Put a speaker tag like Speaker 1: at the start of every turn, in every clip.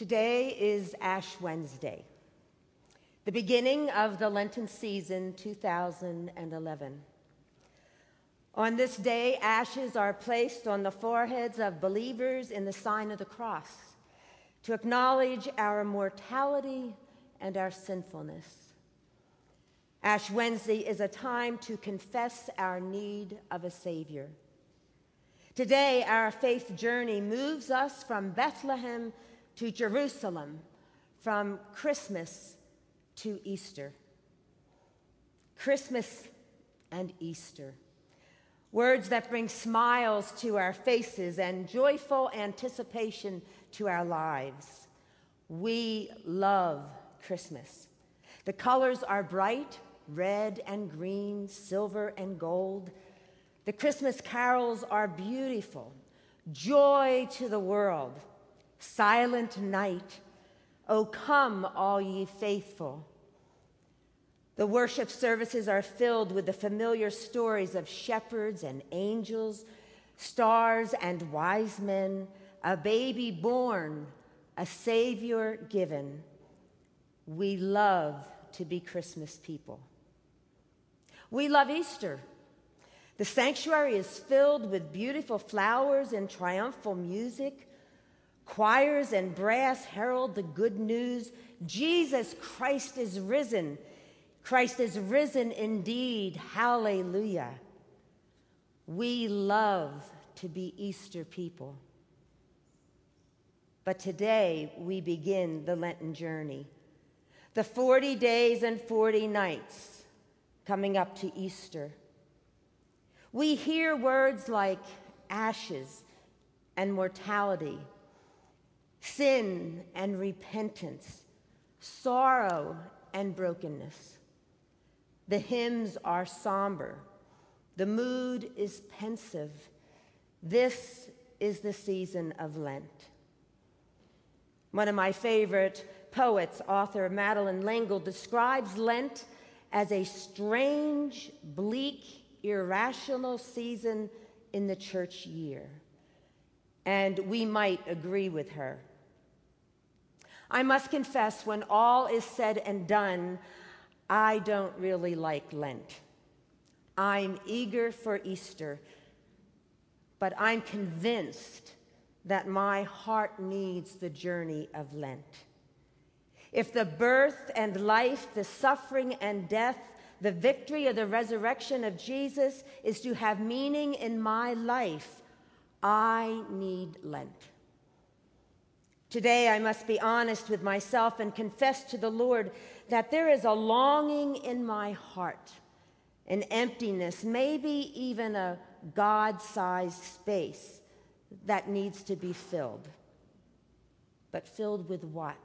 Speaker 1: Today is Ash Wednesday, the beginning of the Lenten season 2011. On this day, ashes are placed on the foreheads of believers in the sign of the cross to acknowledge our mortality and our sinfulness. Ash Wednesday is a time to confess our need of a Savior. Today, our faith journey moves us from Bethlehem to Jerusalem, from Christmas to Easter. Christmas and Easter. Words that bring smiles to our faces and joyful anticipation to our lives. We love Christmas. The colors are bright red and green, silver and gold. The Christmas carols are beautiful. Joy to the world. Silent night. O come, all ye faithful. The worship services are filled with the familiar stories of shepherds and angels, stars and wise men, a baby born, a Savior given. We love to be Christmas people. We love Easter. The sanctuary is filled with beautiful flowers and triumphal music. Choirs and brass herald the good news Jesus Christ is risen. Christ is risen indeed. Hallelujah. We love to be Easter people. But today we begin the Lenten journey. The 40 days and 40 nights coming up to Easter. We hear words like ashes and mortality, sin and repentance, sorrow and brokenness. The hymns are somber. The mood is pensive. This is the season of Lent. One of my favorite poets, author Madeleine L'Engle, describes Lent as a strange, bleak, irrational season in the church year. And we might agree with her. I must confess, when all is said and done, I don't really like Lent. I'm eager for Easter, but I'm convinced that my heart needs the journey of Lent. If the birth and life, the suffering and death, the victory of the resurrection of Jesus is to have meaning in my life, I need Lent. Today, I must be honest with myself and confess to the Lord that there is a longing in my heart, an emptiness, maybe even a God sized space that needs to be filled. But filled with what?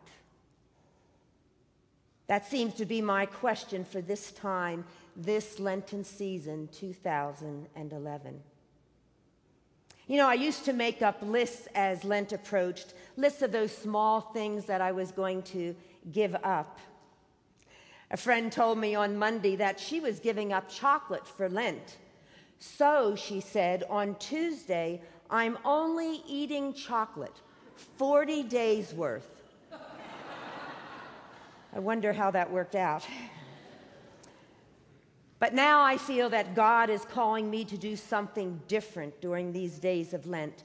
Speaker 1: That seems to be my question for this time, this Lenten season, 2011. You know, I used to make up lists as Lent approached, lists of those small things that I was going to give up. A friend told me on Monday that she was giving up chocolate for Lent. So, she said, on Tuesday, I'm only eating chocolate, 40 days worth. I wonder how that worked out. But now I feel that God is calling me to do something different during these days of Lent.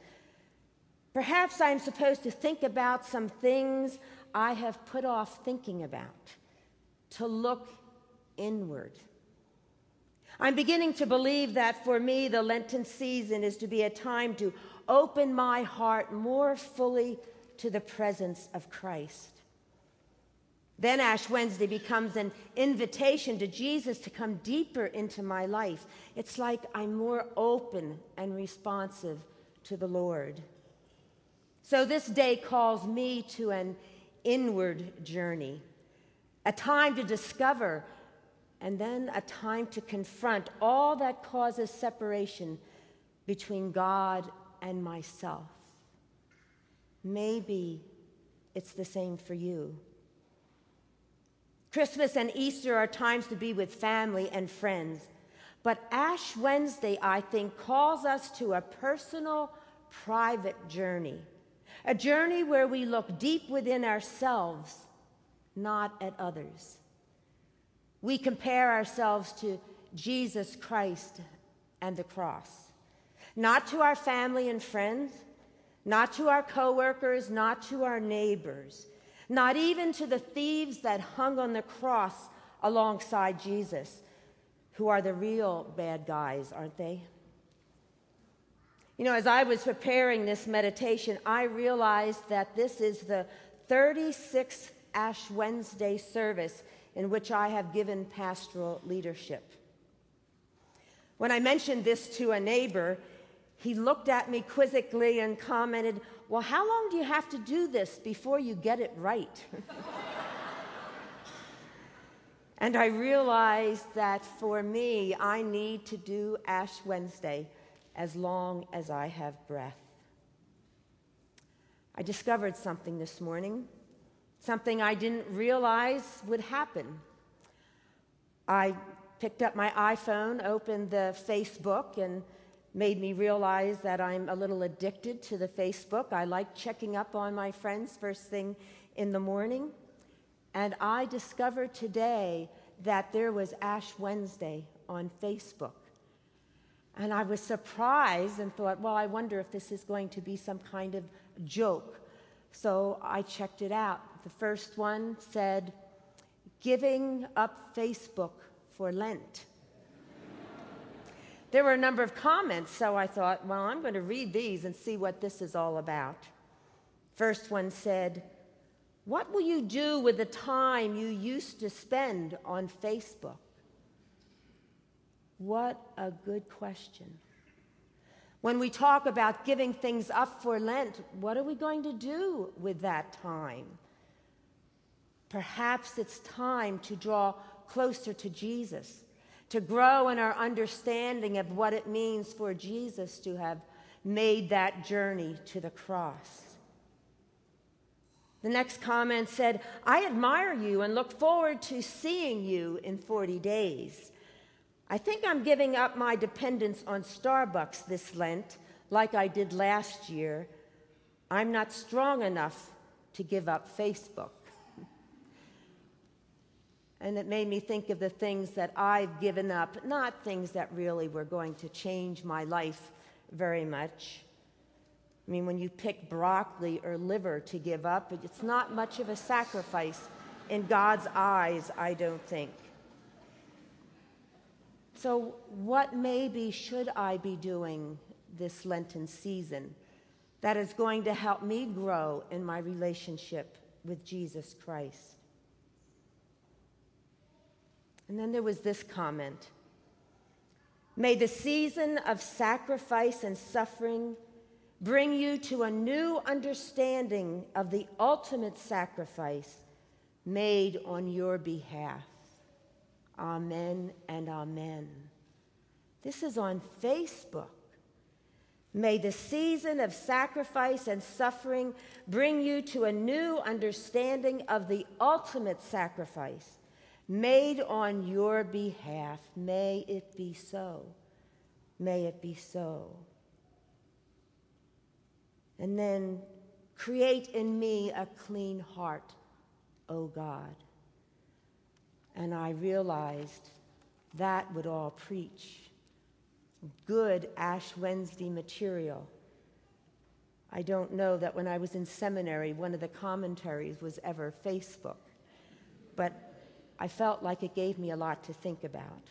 Speaker 1: Perhaps I'm supposed to think about some things I have put off thinking about, to look inward. I'm beginning to believe that for me, the Lenten season is to be a time to open my heart more fully to the presence of Christ. Then Ash Wednesday becomes an invitation to Jesus to come deeper into my life. It's like I'm more open and responsive to the Lord. So this day calls me to an inward journey, a time to discover and then a time to confront all that causes separation between God and myself. Maybe it's the same for you. Christmas and Easter are times to be with family and friends. But Ash Wednesday, I think, calls us to a personal, private journey a journey where we look deep within ourselves, not at others. We compare ourselves to Jesus Christ and the cross, not to our family and friends, not to our coworkers, not to our neighbors, not even to the thieves that hung on the cross alongside Jesus, who are the real bad guys, aren't they? You know, as I was preparing this meditation, I realized that this is the 36th Ash Wednesday service in which I have given pastoral leadership. When I mentioned this to a neighbor, he looked at me quizzically and commented, Well, how long do you have to do this before you get it right? and I realized that for me, I need to do Ash Wednesday as long as I have breath. I discovered something this morning, something I didn't realize would happen. I picked up my iPhone, opened the Facebook, and made me realize that I'm a little addicted to the Facebook. I like checking up on my friends first thing in the morning. And I discovered today that there was Ash Wednesday on Facebook. And I was surprised and thought, well, I wonder if this is going to be some kind of joke. So I checked it out. The first one said, Giving up Facebook for Lent. There were a number of comments, so I thought, well, I'm going to read these and see what this is all about. First one said, What will you do with the time you used to spend on Facebook? What a good question. When we talk about giving things up for Lent, what are we going to do with that time? Perhaps it's time to draw closer to Jesus, to grow in our understanding of what it means for Jesus to have made that journey to the cross. The next comment said, I admire you and look forward to seeing you in 40 days. I think I'm giving up my dependence on Starbucks this Lent, like I did last year. I'm not strong enough to give up Facebook. And it made me think of the things that I've given up, not things that really were going to change my life very much. I mean, when you pick broccoli or liver to give up, it's not much of a sacrifice in God's eyes, I don't think. So, what maybe should I be doing this Lenten season that is going to help me grow in my relationship with Jesus Christ? And then there was this comment May the season of sacrifice and suffering bring you to a new understanding of the ultimate sacrifice made on your behalf. Amen and amen. This is on Facebook. May the season of sacrifice and suffering bring you to a new understanding of the ultimate sacrifice made on your behalf. May it be so. May it be so. And then create in me a clean heart, O God. And I realized that would all preach good Ash Wednesday material. I don't know that when I was in seminary, one of the commentaries was ever Facebook, but I felt like it gave me a lot to think about.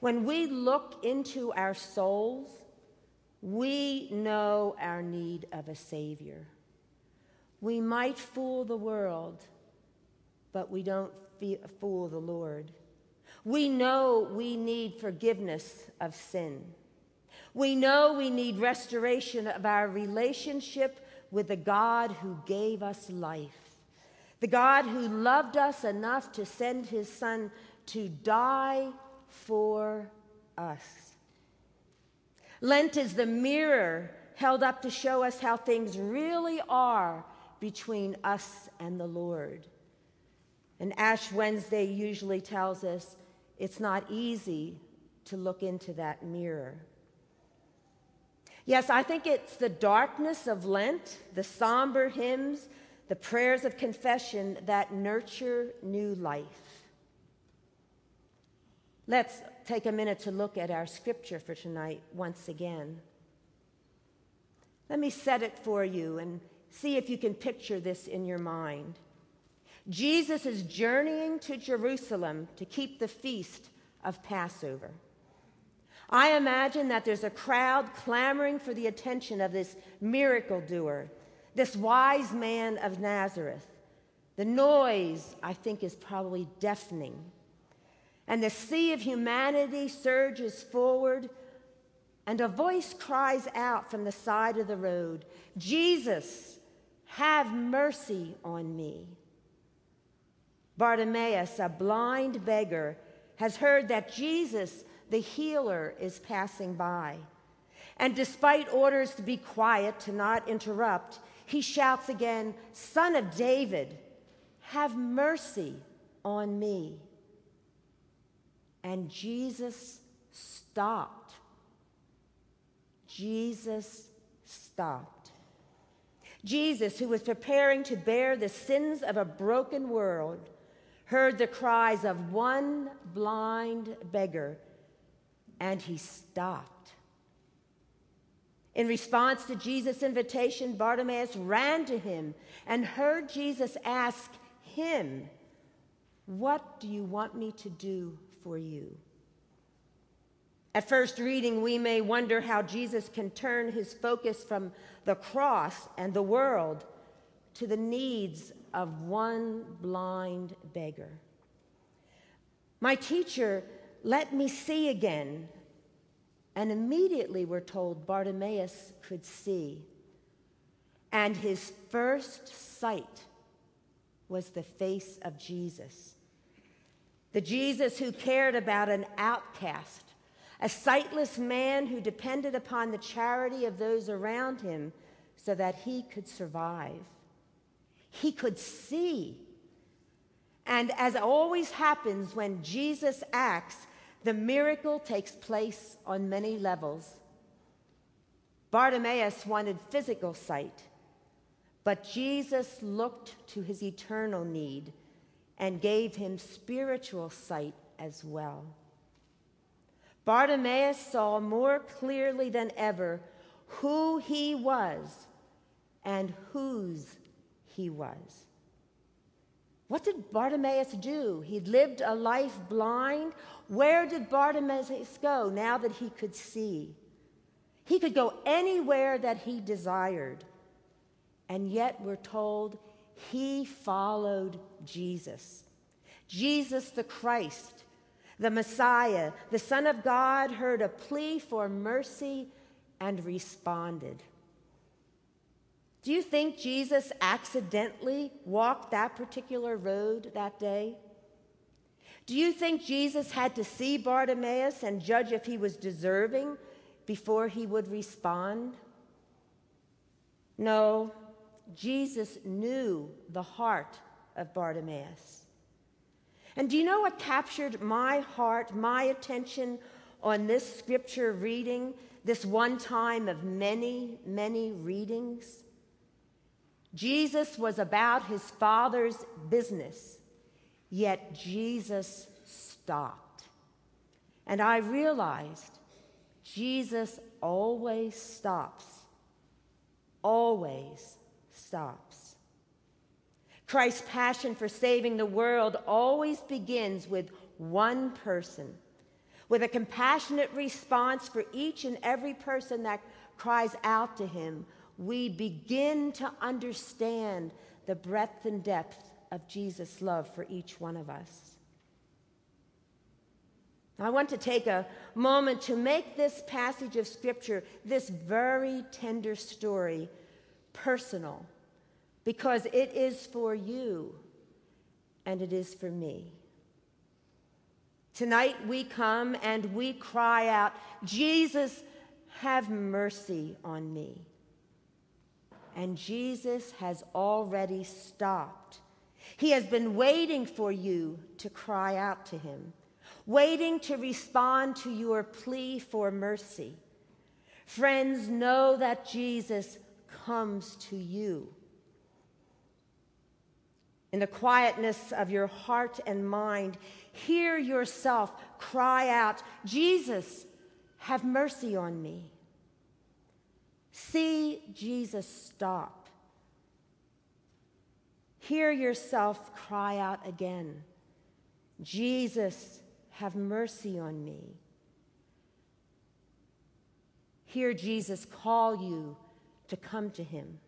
Speaker 1: When we look into our souls, we know our need of a Savior. We might fool the world but we don't fool the Lord. We know we need forgiveness of sin. We know we need restoration of our relationship with the God who gave us life, the God who loved us enough to send his Son to die for us. Lent is the mirror held up to show us how things really are between us and the Lord. And Ash Wednesday usually tells us it's not easy to look into that mirror. Yes, I think it's the darkness of Lent, the somber hymns, the prayers of confession that nurture new life. Let's take a minute to look at our scripture for tonight once again. Let me set it for you and see if you can picture this in your mind. Jesus is journeying to Jerusalem to keep the feast of Passover. I imagine that there's a crowd clamoring for the attention of this miracle doer, this wise man of Nazareth. The noise, I think, is probably deafening. And the sea of humanity surges forward, and a voice cries out from the side of the road Jesus, have mercy on me. Bartimaeus, a blind beggar, has heard that Jesus, the healer, is passing by. And despite orders to be quiet, to not interrupt, he shouts again, Son of David, have mercy on me. And Jesus stopped. Jesus stopped. Jesus, who was preparing to bear the sins of a broken world, heard the cries of one blind beggar, and he stopped. In response to Jesus' invitation, Bartimaeus ran to him and heard Jesus ask him, What do you want me to do for you? At first reading, we may wonder how Jesus can turn his focus from the cross and the world to the needs of one blind beggar. My teacher let me see again. And immediately we're told Bartimaeus could see. And his first sight was the face of Jesus. The Jesus who cared about an outcast, a sightless man who depended upon the charity of those around him so that he could survive. He could see. And as always happens when Jesus acts, the miracle takes place on many levels. Bartimaeus wanted physical sight, but Jesus looked to his eternal need and gave him spiritual sight as well. Bartimaeus saw more clearly than ever who he was and whose he was. What did Bartimaeus do? He'd lived a life blind. Where did Bartimaeus go now that he could see? He could go anywhere that he desired. And yet we're told he followed Jesus. Jesus the Christ, the Messiah, the Son of God, heard a plea for mercy and responded. Do you think Jesus accidentally walked that particular road that day? Do you think Jesus had to see Bartimaeus and judge if he was deserving before he would respond? No, Jesus knew the heart of Bartimaeus. And do you know what captured my heart, my attention on this scripture reading, this one time of many, many readings? Jesus was about his Father's business, yet Jesus stopped. And I realized Jesus always stops, always stops. Christ's passion for saving the world always begins with one person, with a compassionate response for each and every person that cries out to him we begin to understand the breadth and depth of Jesus' love for each one of us. I want to take a moment to make this passage of Scripture, this very tender story, personal, because it is for you and it is for me. Tonight we come and we cry out, Jesus, have mercy on me and Jesus has already stopped. He has been waiting for you to cry out to him, waiting to respond to your plea for mercy, Friends, know that Jesus comes to you. In the quietness of your heart and mind, hear yourself cry out, Jesus, have mercy on me. See Jesus stop. Hear yourself cry out again, Jesus, have mercy on me. Hear Jesus call you to come to him.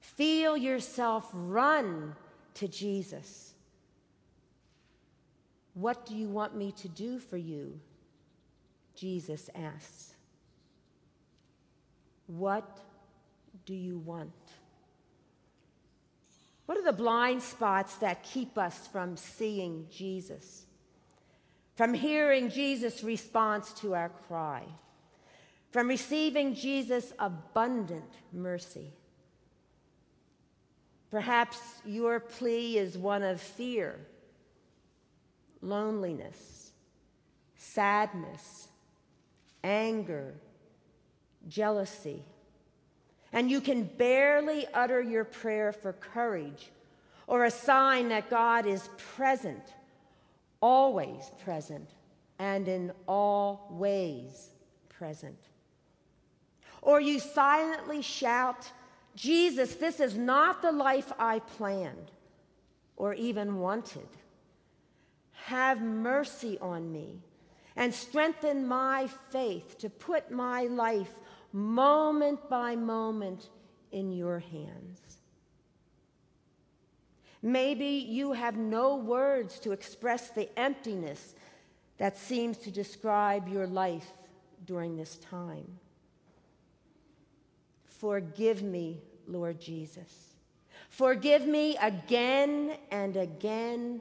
Speaker 1: Feel yourself run to Jesus. What do you want me to do for you? Jesus asks. What do you want? What are the blind spots that keep us from seeing Jesus? From hearing Jesus' response to our cry? From receiving Jesus' abundant mercy? Perhaps your plea is one of fear, loneliness, sadness, anger, jealousy. And you can barely utter your prayer for courage or a sign that God is present, always present, and in all ways present. Or you silently shout, Jesus, this is not the life I planned or even wanted. Have mercy on me and strengthen my faith to put my life moment by moment in your hands. Maybe you have no words to express the emptiness that seems to describe your life during this time. Forgive me, Lord Jesus. Forgive me again and again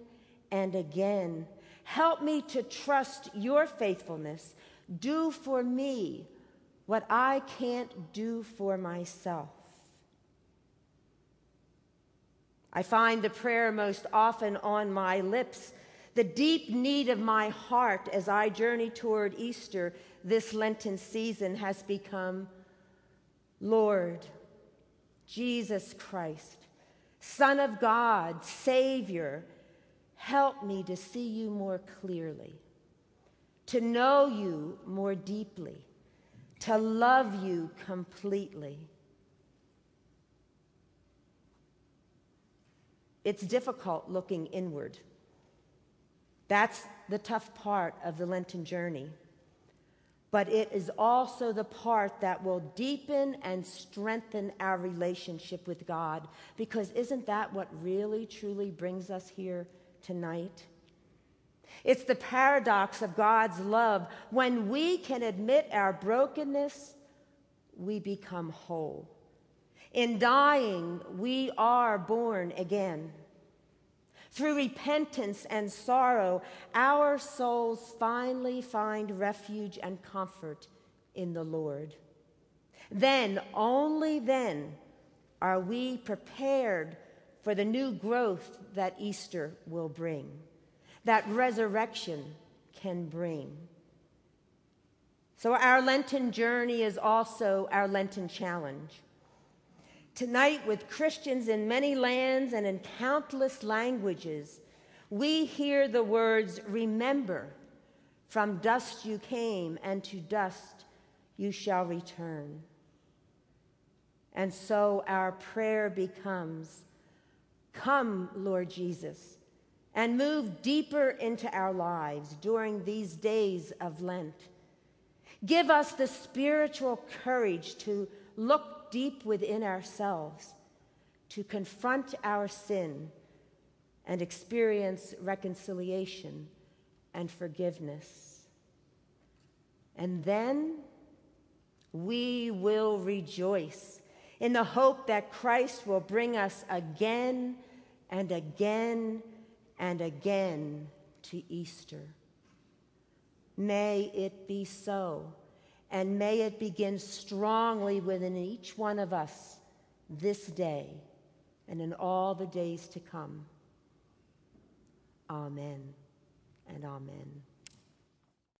Speaker 1: and again. Help me to trust your faithfulness. Do for me what I can't do for myself. I find the prayer most often on my lips, the deep need of my heart as I journey toward Easter this Lenten season has become Lord, Jesus Christ, Son of God, Savior, help me to see you more clearly, to know you more deeply, to love you completely. It's difficult looking inward. That's the tough part of the Lenten journey but it is also the part that will deepen and strengthen our relationship with God. Because isn't that what really, truly brings us here tonight? It's the paradox of God's love. When we can admit our brokenness, we become whole. In dying, we are born again. Through repentance and sorrow, our souls finally find refuge and comfort in the Lord. Then, only then, are we prepared for the new growth that Easter will bring, that resurrection can bring. So, our Lenten journey is also our Lenten challenge. Tonight, with Christians in many lands and in countless languages, we hear the words, Remember, from dust you came, and to dust you shall return. And so our prayer becomes, Come, Lord Jesus, and move deeper into our lives during these days of Lent. Give us the spiritual courage to look deep within ourselves to confront our sin and experience reconciliation and forgiveness. And then we will rejoice in the hope that Christ will bring us again and again and again to Easter. May it be so and may it begin strongly within each one of us this day and in all the days to come. Amen and amen.